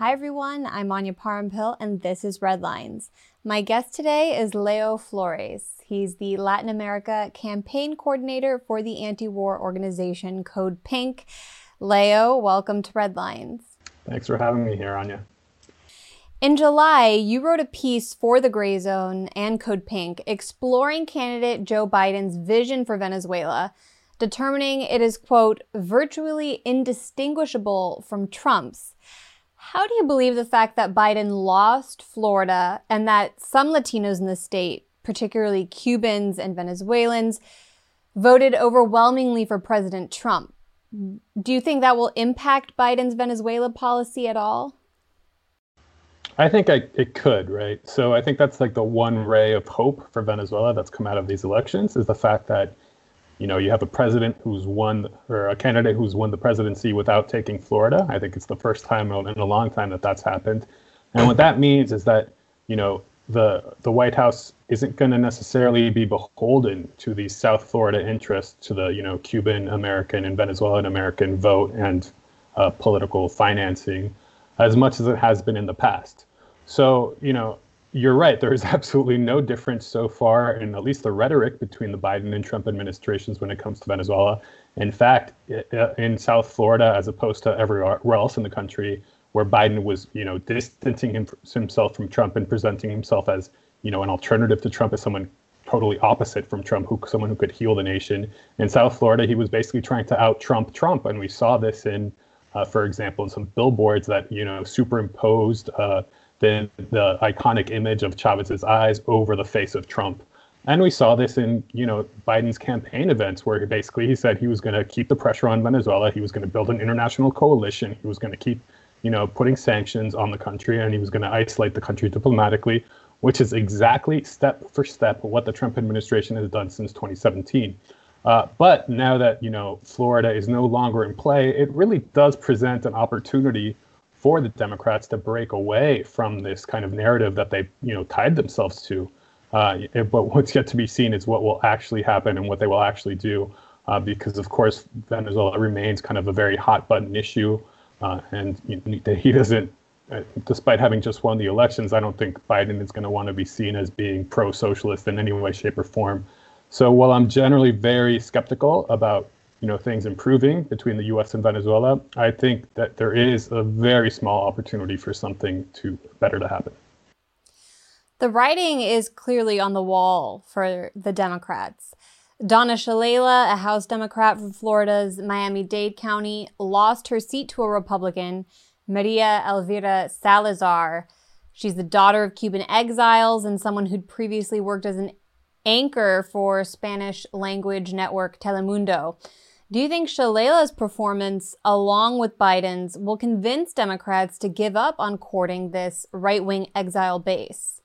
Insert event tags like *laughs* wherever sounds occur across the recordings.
Hi, everyone. I'm Anya Parampil, and this is Red Lines. My guest today is Leo Flores. He's the Latin America campaign coordinator for the anti war organization Code Pink. Leo, welcome to Red Lines. Thanks for having me here, Anya. In July, you wrote a piece for The Gray Zone and Code Pink exploring candidate Joe Biden's vision for Venezuela, determining it is, quote, virtually indistinguishable from Trump's. How do you believe the fact that Biden lost Florida and that some Latinos in the state, particularly Cubans and Venezuelans, voted overwhelmingly for President Trump? Do you think that will impact Biden's Venezuela policy at all? I think I, it could, right? So I think that's like the one ray of hope for Venezuela that's come out of these elections is the fact that, you know, you have a president who's won or a candidate who's won the presidency without taking Florida. I think it's the first time in a long time that that's happened. And what that means is that, you know, the the White House isn't going to necessarily be beholden to the South Florida interest, to the you know Cuban American and Venezuelan American vote and uh, political financing, as much as it has been in the past. So you know you're right. There is *laughs* absolutely no difference so far in at least the rhetoric between the Biden and Trump administrations when it comes to Venezuela. In fact, in South Florida, as opposed to everywhere else in the country, where Biden was, you know, distancing himself from Trump and presenting himself as, you know, an alternative to Trump as someone totally opposite from Trump, who someone who could heal the nation. In South Florida, he was basically trying to out Trump Trump, and we saw this in, uh, for example, in some billboards that you know superimposed uh, the the iconic image of Chavez's eyes over the face of Trump. And we saw this in, you know, Biden's campaign events where he basically he said he was going to keep the pressure on Venezuela. He was going to build an international coalition. He was going to keep you know, putting sanctions on the country and he was going to isolate the country diplomatically, which is exactly step for step what the Trump administration has done since 2017. Uh, but now that you know Florida is no longer in play, it really does present an opportunity for the Democrats to break away from this kind of narrative that they you know tied themselves to. Uh, but what's yet to be seen is what will actually happen and what they will actually do, uh, because of course Venezuela remains kind of a very hot button issue. Uh, and you know, he doesn't, uh, despite having just won the elections, I don't think Biden is going to want to be seen as being pro socialist in any way, shape, or form. So while I'm generally very skeptical about you know things improving between the U.S. and Venezuela, I think that there is a very small opportunity for something to better to happen. The writing is clearly on the wall for the Democrats. Donna Shalala, a House Democrat from Florida's Miami Dade County, lost her seat to a Republican, Maria Elvira Salazar. She's the daughter of Cuban exiles and someone who'd previously worked as an anchor for Spanish language network Telemundo. Do you think Shalala's performance, along with Biden's, will convince Democrats to give up on courting this right wing exile base?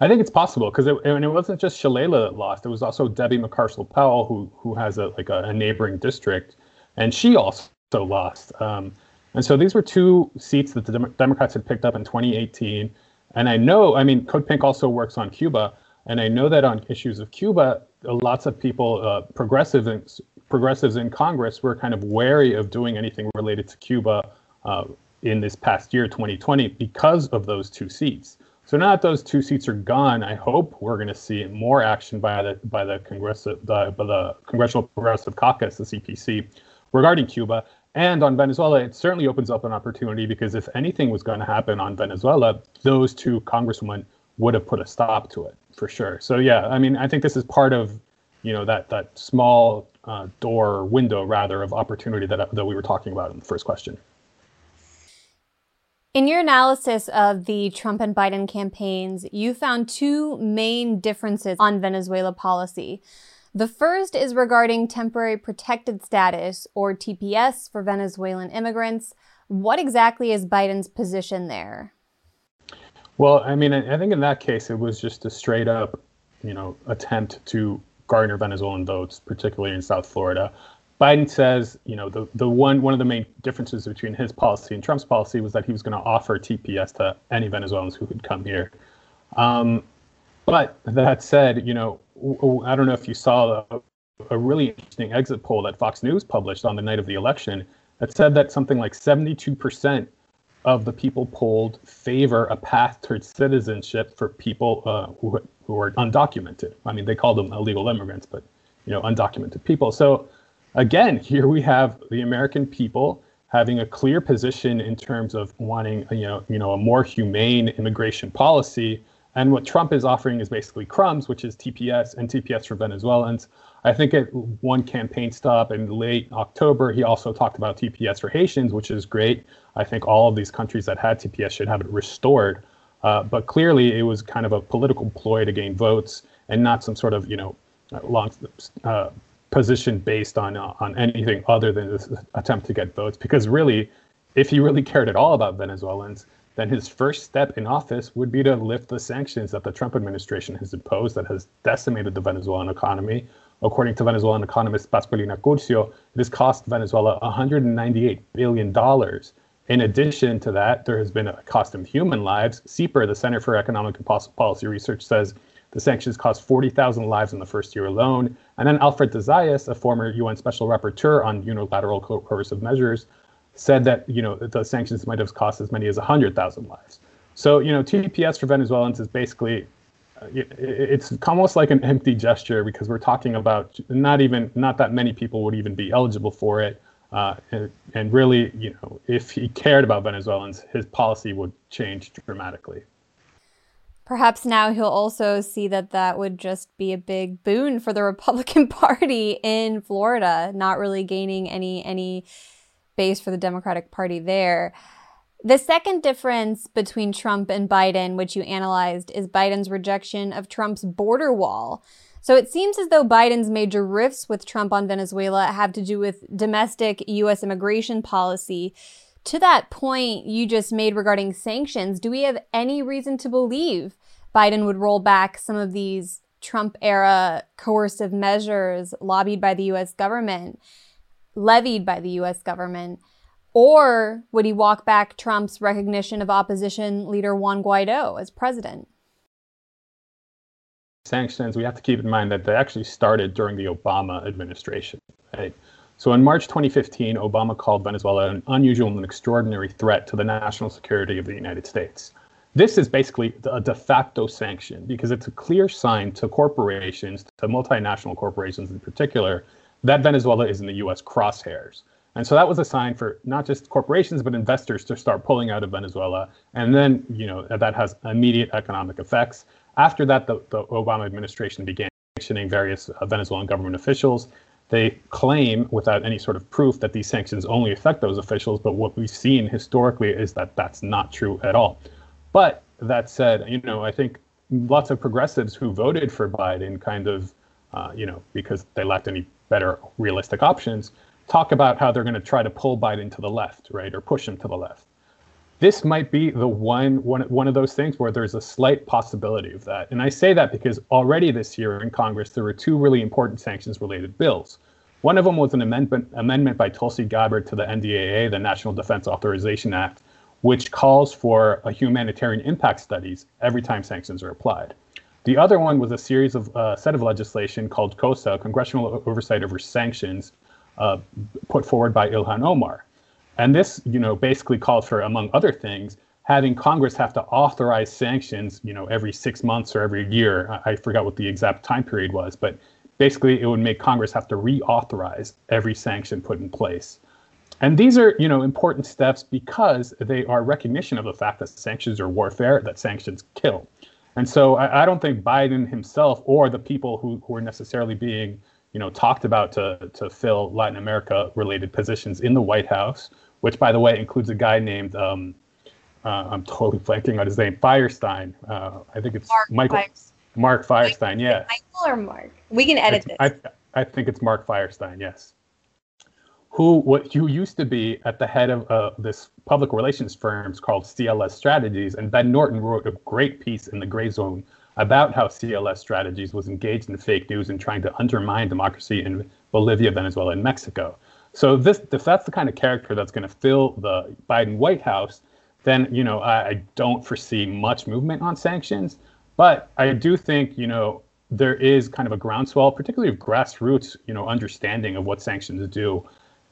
I think it's possible because it, and it wasn't just Shalala that lost. It was also Debbie Mucarsel-Powell, who who has a like a, a neighboring district, and she also lost. Um, and so these were two seats that the Dem- Democrats had picked up in 2018. And I know, I mean, Code Pink also works on Cuba, and I know that on issues of Cuba, lots of people, uh, progressives, progressives in Congress, were kind of wary of doing anything related to Cuba uh, in this past year, 2020, because of those two seats. So now that those two seats are gone, I hope we're going to see more action by the by the Congress the, by the Congressional Progressive Caucus, the CPC, regarding Cuba and on Venezuela. It certainly opens up an opportunity because if anything was going to happen on Venezuela, those two congresswomen would have put a stop to it for sure. So yeah, I mean, I think this is part of you know that that small uh, door window rather of opportunity that that we were talking about in the first question. In your analysis of the Trump and Biden campaigns, you found two main differences on Venezuela policy. The first is regarding temporary protected status, or TPS, for Venezuelan immigrants. What exactly is Biden's position there? Well, I mean, I think in that case, it was just a straight up, you know, attempt to garner Venezuelan votes, particularly in South Florida. Biden says, you know, the, the one one of the main differences between his policy and Trump's policy was that he was going to offer TPS to any Venezuelans who could come here. Um, but that said, you know, I don't know if you saw a, a really interesting exit poll that Fox News published on the night of the election that said that something like 72% of the people polled favor a path towards citizenship for people uh, who, who are undocumented. I mean, they call them illegal immigrants, but you know, undocumented people. So again, *laughs* here we have the American people having a clear position in terms of wanting, you know, you know, a more humane immigration policy. And what Trump is offering is basically crumbs, which is TPS and TPS for Venezuelans. I think at one campaign stop in late October, he also talked about TPS for Haitians, which is great. I think all of these countries that had TPS should have it restored. Uh, but clearly, it was kind of a political ploy to gain votes and not some sort of, you know, long uh, position based on uh, on anything other than this attempt to get votes. Because really, if he really cared at all about Venezuelans, then his first step in office would be to lift the sanctions that the Trump administration has imposed that has decimated the Venezuelan economy. According to Venezuelan economist Pascualina Curcio, it has cost Venezuela $198 billion. In addition to that, there has been a cost in human lives. CEPR, the Center for Economic and Policy Research, says the sanctions cost 40,000 lives in the first year alone. And then Alfred Zayas, a former UN Special Rapporteur on unilateral coercive measures, said that you know the sanctions might have cost as many as 100,000 lives. So you know TPS for Venezuelans is basically it's almost like an empty gesture because we're talking about not even not that many people would even be eligible for it. Uh, and, and really, you know, if he cared about Venezuelans, his policy would change dramatically. Perhaps now he'll also see that that would just be a big boon for the *laughs* Republican Party in Florida, not really gaining any any base for the Democratic Party there. The second difference between Trump and Biden, which you analyzed, is Biden's rejection of Trump's border wall. So it seems as though Biden's major rifts with Trump on Venezuela have to do with domestic U.S. immigration policy. To that point you just made regarding sanctions, do we have any reason to believe Biden would roll back some of these Trump era coercive measures lobbied by the US government, levied by the US government? Or would he walk back Trump's recognition of opposition leader Juan Guaido as president? Sanctions, we have to keep in mind that they actually started during the Obama administration. Right? So in March 2015, Obama called Venezuela an unusual and extraordinary threat to the national security of the United States. This is basically a de facto sanction because it's a clear sign to corporations, to multinational corporations in particular, that Venezuela is in the US crosshairs. And so that was a sign for not just corporations, but investors to start pulling out of Venezuela. And then, you know, that has immediate economic effects. After that, the, the Obama administration began sanctioning various uh, Venezuelan government officials. They claim, without any sort of proof, that these sanctions only affect those officials. But what we've seen historically is that that's not true at all. But that said, you know, I think lots of progressives who voted for Biden kind of, uh, you know, because they lacked any better realistic options, talk about how they're going to try to pull Biden to the left, right, or push him to the left. This might be the one, one, one of those things where there's a slight possibility of that. And I say that because already this year in Congress, there were two really important sanctions related bills. One of them was an amendment, amendment by Tulsi Gabbard to the NDAA, the National Defense Authorization Act, which calls for a humanitarian impact studies every time sanctions are applied. The other one was a series of uh, set of legislation called COSA, Congressional Oversight Over Sanctions, uh, put forward by Ilhan Omar. And this, you know, basically calls for, among other things, having Congress have to authorize sanctions, you know, every six months or every year. I, I forgot what the exact time period was, but basically it would make Congress have to reauthorize every sanction put in place. And these are, you know, important steps because they are recognition of the fact that sanctions are warfare, that sanctions kill. And so I, I don't think Biden himself or the people who, who are necessarily being, you know, talked about to, to fill Latin America related positions in the White House, which by the way includes a guy named um, uh, I'm totally blanking on his name, Feierstein. Uh, I think it's Mark Michael Feierstein. Mark Feierstein. Yeah. Michael or Mark? We can edit I, this. I, I think it's Mark Feierstein. Yes who what who used to be at the head of uh, this public relations firms called CLS Strategies, and Ben Norton wrote a great piece in the Gray Zone about how CLS Strategies was engaged in fake news and trying to undermine democracy in Bolivia, Venezuela, and Mexico. So this, if that's the kind of character that's going to fill the Biden White House, then you know I, I don't foresee much movement on sanctions. But I do think you know there is kind of a groundswell, particularly of grassroots, you know, understanding of what sanctions do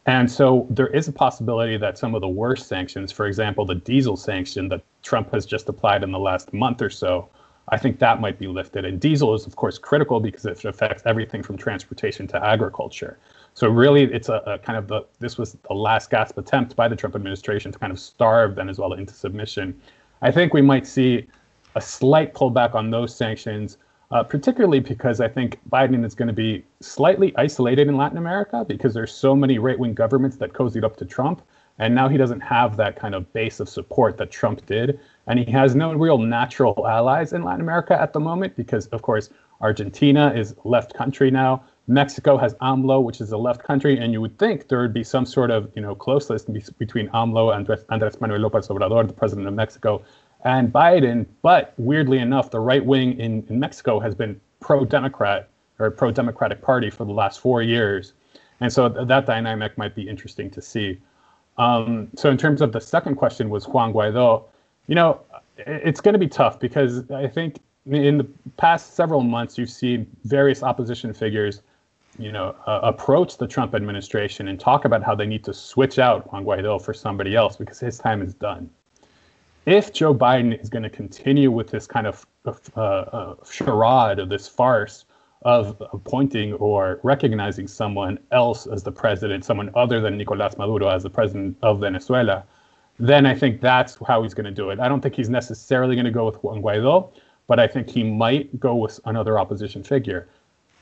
And so there is a possibility that some of the worst sanctions, for example, the diesel sanction that Trump has just applied in the last month or so, I think that might be lifted. And diesel is, of course, critical because it affects everything from transportation to agriculture. So really, it's a, a, kind of the this was the last gasp attempt by the Trump administration to kind of starve Venezuela into submission. I think we might see a slight pullback on those sanctions uh, particularly because I think Biden is going to be slightly isolated in Latin America because there's so many right-wing governments that cozied up to Trump, and now he doesn't have that kind of base of support that Trump did, and he has no real natural allies in Latin America at the moment because, of course, Argentina is left country now. Mexico has AMLO, which is a left country, and you would think there would be some sort of you know closeness between AMLO and Andrés Manuel López Obrador, the president of Mexico, and Biden. But weirdly enough, the right wing in, in Mexico has been pro Democrat or pro Democratic Party for the last four years. And so th- that dynamic might be interesting to see. Um, so, in terms of the second question, was Juan Guaido, you know, it's going to be tough because I think in the past several months, you've seen various opposition figures, you know, uh, approach the Trump administration and talk about how they need to switch out Juan Guaido for somebody else because his time is done. If Joe Biden is going to continue with this kind of uh, uh, charade of this farce of appointing or recognizing someone else as the president, someone other than Nicolas Maduro as the president of Venezuela, then I think that's how he's going to do it. I don't think he's necessarily going to go with Juan Guaido, but I think he might go with another opposition figure.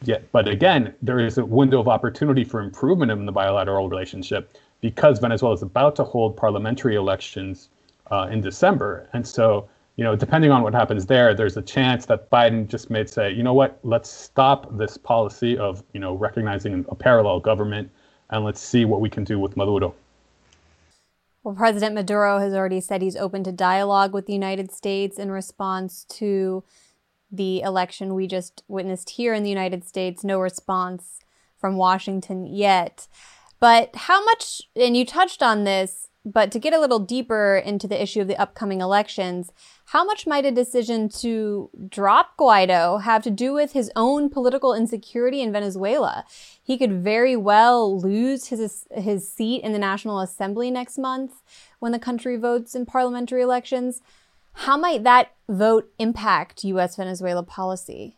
Yeah, but again, there is a window of opportunity for improvement in the bilateral relationship because Venezuela is about to hold parliamentary elections uh, in December. And so, you know, depending on what happens there, there's a chance that Biden just may say, you know what, let's stop this policy of, you know, recognizing a parallel government and let's see what we can do with Maduro. Well, President Maduro has already said he's open to dialogue with the United States in response to the election we just witnessed here in the United States. No response from Washington yet. But how much, and you touched on this, but to get a little deeper into the issue of the upcoming elections, how much might a decision to drop Guaido have to do with his own political insecurity in Venezuela? He could very well lose his his seat in the National Assembly next month when the country votes in parliamentary elections. How might that vote impact US Venezuela policy?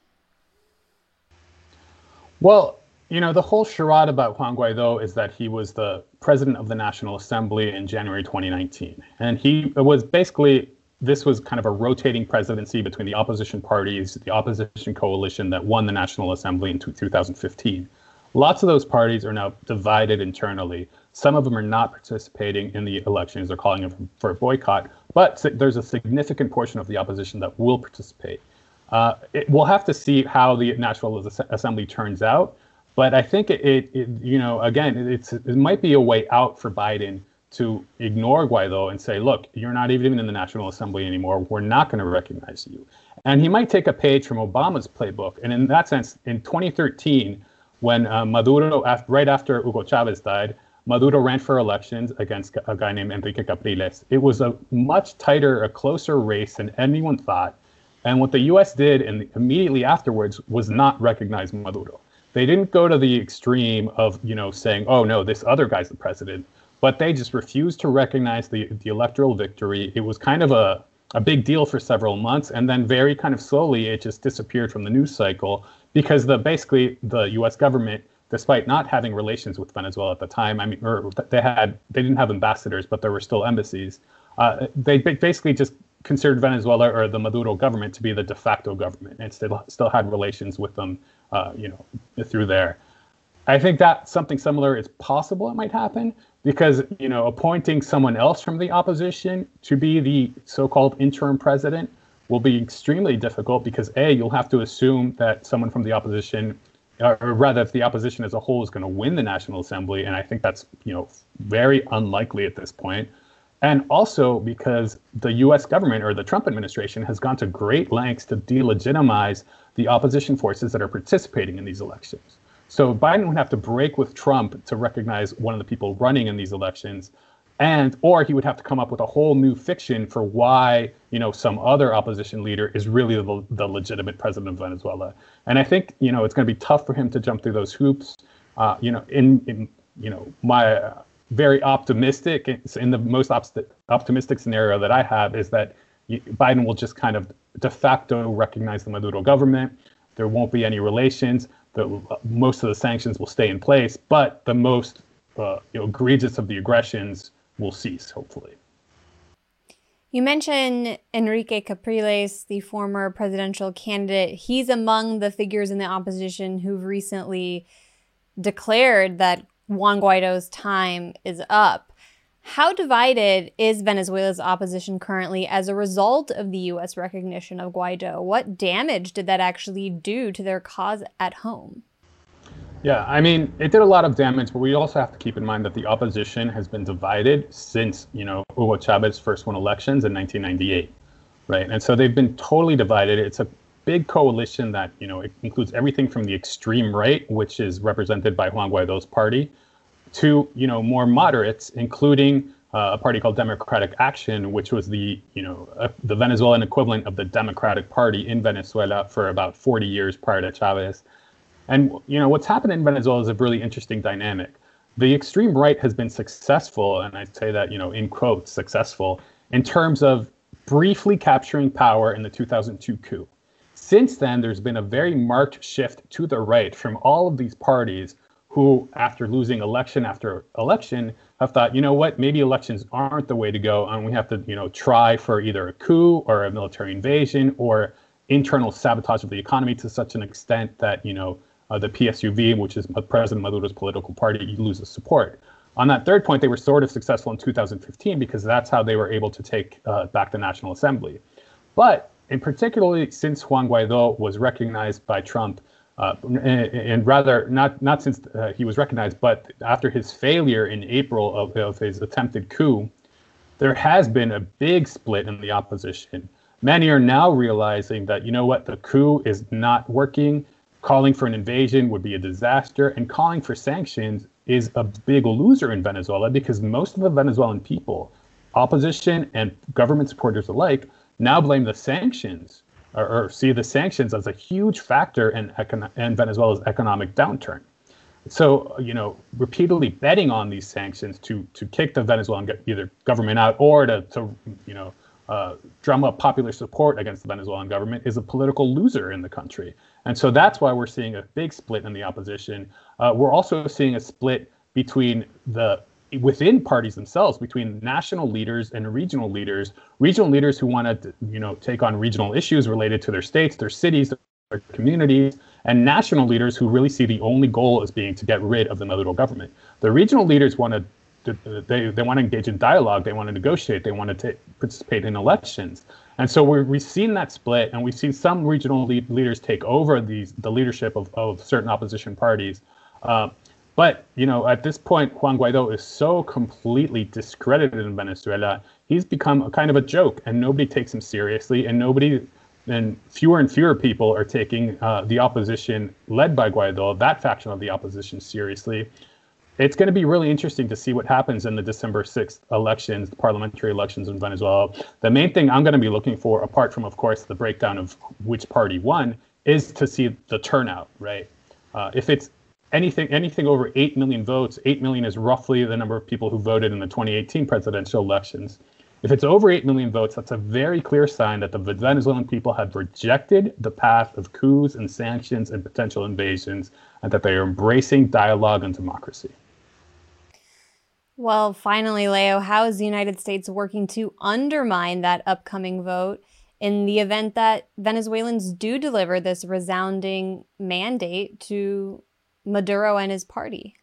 Well, you know, the whole charade about Juan Guaido is that he was the president of the National Assembly in January 2019. And he was basically, this was kind of a rotating presidency between the opposition parties, the opposition coalition that won the National Assembly in 2015. Lots of those parties are now divided internally. Some of them are not participating in the elections. They're calling for a boycott. But there's a significant portion of the opposition that will participate. Uh, it, we'll have to see how the National Assembly turns out. But I think it, it, it, you know, again, it's it might be a way out for Biden to ignore Guaido and say, look, you're not even in the National Assembly anymore. We're not going to recognize you. And he might take a page from Obama's playbook. And in that sense, in 2013, when uh, Maduro, right after Hugo Chavez died, Maduro ran for elections against a guy named Enrique Capriles. It was a much tighter, a closer race than anyone thought. And what the U.S. did and immediately afterwards was not recognize Maduro. They didn't go to the extreme of, you know, saying, oh, no, this other guy's the president, but they just refused to recognize the, the electoral victory. It was kind of a, a big deal for several months. And then very kind of slowly, it just disappeared from the news cycle because the basically the U.S. government, despite not having relations with Venezuela at the time, I mean, or they had they didn't have ambassadors, but there were still embassies. Uh, they basically just considered Venezuela or the Maduro government to be the de facto government and still still had relations with them uh, you know, through there. I think that something similar is possible. It might happen because you know appointing someone else from the opposition to be the so-called interim president will be extremely difficult because a you'll have to assume that someone from the opposition or rather if the opposition as a whole is going to win the national assembly and i think that's you know very unlikely at this point and also because the US government or the Trump administration has gone to great lengths to delegitimize the opposition forces that are participating in these elections. So Biden would have to break with Trump to recognize one of the people running in these elections and or he would have to come up with a whole new fiction for why you know some other opposition leader is really the, the legitimate president of Venezuela. And I think you know it's going to be tough for him to jump through those hoops. Uh, you know, in, in you know, my very optimistic in the most optimistic scenario that I have is that Biden will just kind of de facto recognize the Maduro government. There won't be any relations. The, most of the sanctions will stay in place, but the most uh, you know, egregious of the aggressions will cease, hopefully. You mentioned Enrique Capriles, the former presidential candidate. He's among the figures in the opposition who've recently declared that Juan Guaido's time is up. How divided is Venezuela's opposition currently as a result of the U.S. recognition of Guaido? What damage did that actually do to their cause at home? Yeah, I mean, it did a lot of damage, but we also have to keep in mind that the opposition has been divided since, you know, Hugo Chavez first won elections in 1998, right? And so they've been totally divided. It's a big coalition that, you know, includes everything from the extreme right, which is represented by Juan Guaido's party, to, you know, more moderates, including uh, a party called Democratic Action, which was the, you know, uh, the Venezuelan equivalent of the Democratic Party in Venezuela for about 40 years prior to Chavez. And you know what's happened in Venezuela is a really interesting dynamic. The extreme right has been successful, and I say that you know in quotes successful in terms of briefly capturing power in the 2002 coup. Since then, there's been a very marked shift to the right from all of these parties who, after losing election after election, have thought, you know what, maybe elections aren't the way to go, and we have to, you know, try for either a coup or a military invasion or internal sabotage of the economy to such an extent that, you know, uh, the PSUV, which is President Maduro's political party, loses support. On that third point, they were sort of successful in 2015 because that's how they were able to take uh, back the National Assembly. But in particularly since Juan Guaido was recognized by Trump, uh, and, and, rather not not since uh, he was recognized, but after his failure in April of, of his attempted coup, there has been a big split in the opposition. Many are now realizing that you know what the coup is not working calling for an invasion would be a disaster, and calling for sanctions is a big loser in Venezuela because most of the Venezuelan people, opposition and government supporters alike, now blame the sanctions or, or see the sanctions as a huge factor in, econ- in Venezuela's economic downturn. So, you know, repeatedly betting on these sanctions to to kick the Venezuelan either government out or to, to you know, uh, drum up popular support against the Venezuelan government is a political loser in the country. And so that's why we're seeing a big split in the opposition. Uh, we're also seeing a split between the within parties themselves between national leaders and regional leaders regional leaders who want to you know take on regional issues related to their states their cities their communities and national leaders who really see the only goal as being to get rid of the Maduro government the regional leaders want to they, they want to engage in dialogue they want to negotiate they want to participate in elections and so we have seen that split, and we've seen some regional lead, leaders take over these, the leadership of, of certain opposition parties. Uh, but you know, at this point, Juan Guaido is so completely discredited in Venezuela. He's become a kind of a joke, and nobody takes him seriously, and nobody, and fewer and fewer people are taking uh, the opposition led by Guaido, that faction of the opposition, seriously it's going to be really interesting to see what happens in the December 6th elections, the parliamentary elections in Venezuela. The main thing I'm going to be looking for, apart from, of course, the breakdown of which party won, is to see the turnout, right? Uh, if it's anything anything over 8 million votes, 8 million is roughly the number of people who voted in the 2018 presidential elections. If it's over 8 million votes, that's a very clear sign that the Venezuelan people have rejected the path of coups and sanctions and potential invasions, and that they are embracing dialogue and democracy. Well, finally, Leo, how is the United States working to undermine that upcoming vote in the event that Venezuelans do deliver this resounding mandate to Maduro and his party?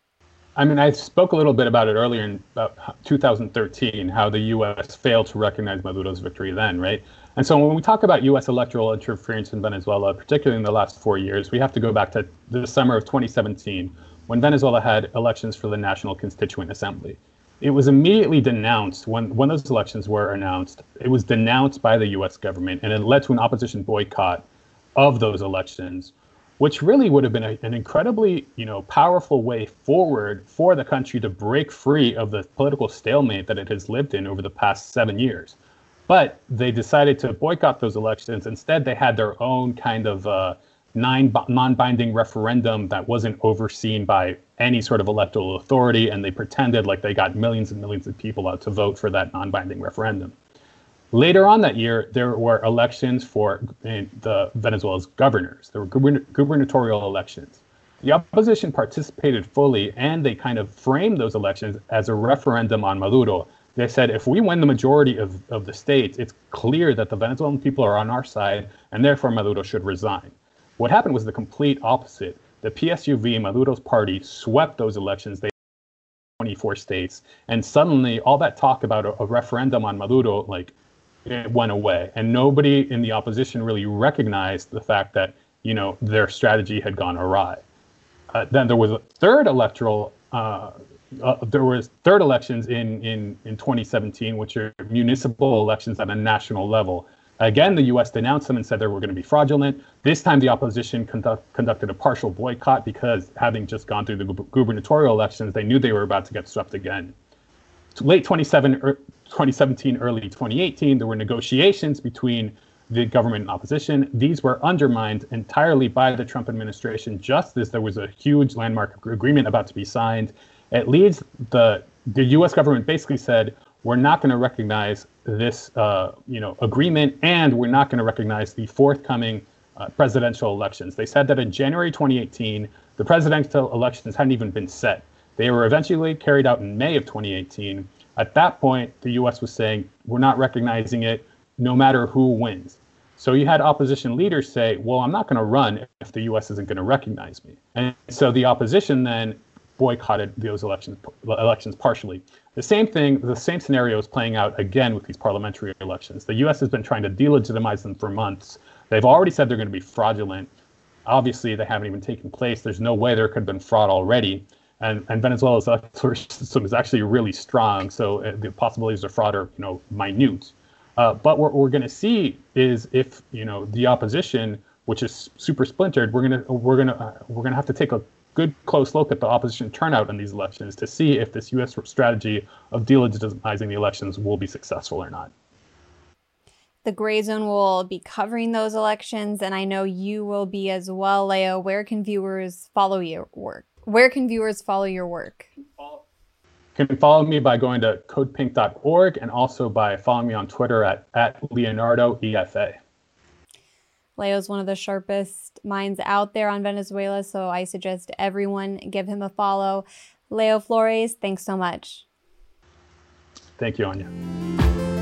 I mean, I spoke a little bit about it earlier in about 2013, how the U.S. failed to recognize Maduro's victory then, right? And so when we talk about U.S. electoral interference in Venezuela, particularly in the last four years, we have to go back to the summer of 2017 when Venezuela had elections for the National Constituent Assembly. It was immediately denounced when, when those elections were announced. It was denounced by the US government, and it led to an opposition boycott of those elections, which really would have been a, an incredibly you know, powerful way forward for the country to break free of the political stalemate that it has lived in over the past seven years. But they decided to boycott those elections. Instead, they had their own kind of uh, non-binding referendum that wasn't overseen by any sort of electoral authority, and they pretended like they got millions and millions of people out to vote for that non-binding referendum. Later on that year, there were elections for uh, the Venezuela's governors. There were gubernatorial elections. The opposition participated fully, and they kind of framed those elections as a referendum on Maduro. They said, if we win the majority of, of the states, it's clear that the Venezuelan people are on our side, and therefore Maduro should resign. What happened was the complete opposite. The PSUV, Maduro's party, swept those elections. They 24 states, and suddenly all that talk about a, a referendum on Maduro, like, it went away, and nobody in the opposition really recognized the fact that you know their strategy had gone awry. Uh, then there was a third electoral. Uh, uh, there was third elections in, in, in 2017, which are municipal elections at a national level. Again, the U.S. denounced them and said they were going to be fraudulent. This time, the opposition conduct, conducted a partial boycott because, having just gone through the gubernatorial elections, they knew they were about to get swept again. Late 2017, early 2018, there were negotiations between the government and opposition. These were undermined entirely by the Trump administration, just as there was a huge landmark agreement about to be signed. It leads the the U.S. government basically said we're not going to recognize this uh, you know agreement, and we're not going to recognize the forthcoming uh, presidential elections. They said that in January 2018, the presidential elections hadn't even been set. They were eventually carried out in May of 2018. At that point, the U.S. was saying we're not recognizing it, no matter who wins. So you had opposition leaders say, well, I'm not going to run if the U.S. isn't going to recognize me. And so the opposition then boycotted those elections elections partially. The same thing, the same scenario is playing out again with these parliamentary elections. The U.S. has been trying to delegitimize them for months. They've already said they're going to be fraudulent. Obviously, they haven't even taken place. There's no way there could have been fraud already. And, and Venezuela's electoral system is actually really strong, so uh, the possibilities of fraud are, you know, minute. Uh, but what we're going to see is if, you know, the opposition, which is super splintered, we're to we're to uh, we're to have to take a good close look at the opposition turnout in these elections to see if this U.S. strategy of delegitimizing the elections will be successful or not. The Gray Zone will be covering those elections, and I know you will be as well, Leo. Where can viewers follow your work? Where can viewers follow your work? You can follow me by going to codepink.org and also by following me on Twitter at, at Leonardo EFA. Leo's one of the sharpest minds out there on Venezuela, so I suggest everyone give him a follow. Leo Flores, thanks so much. Thank you, Anya.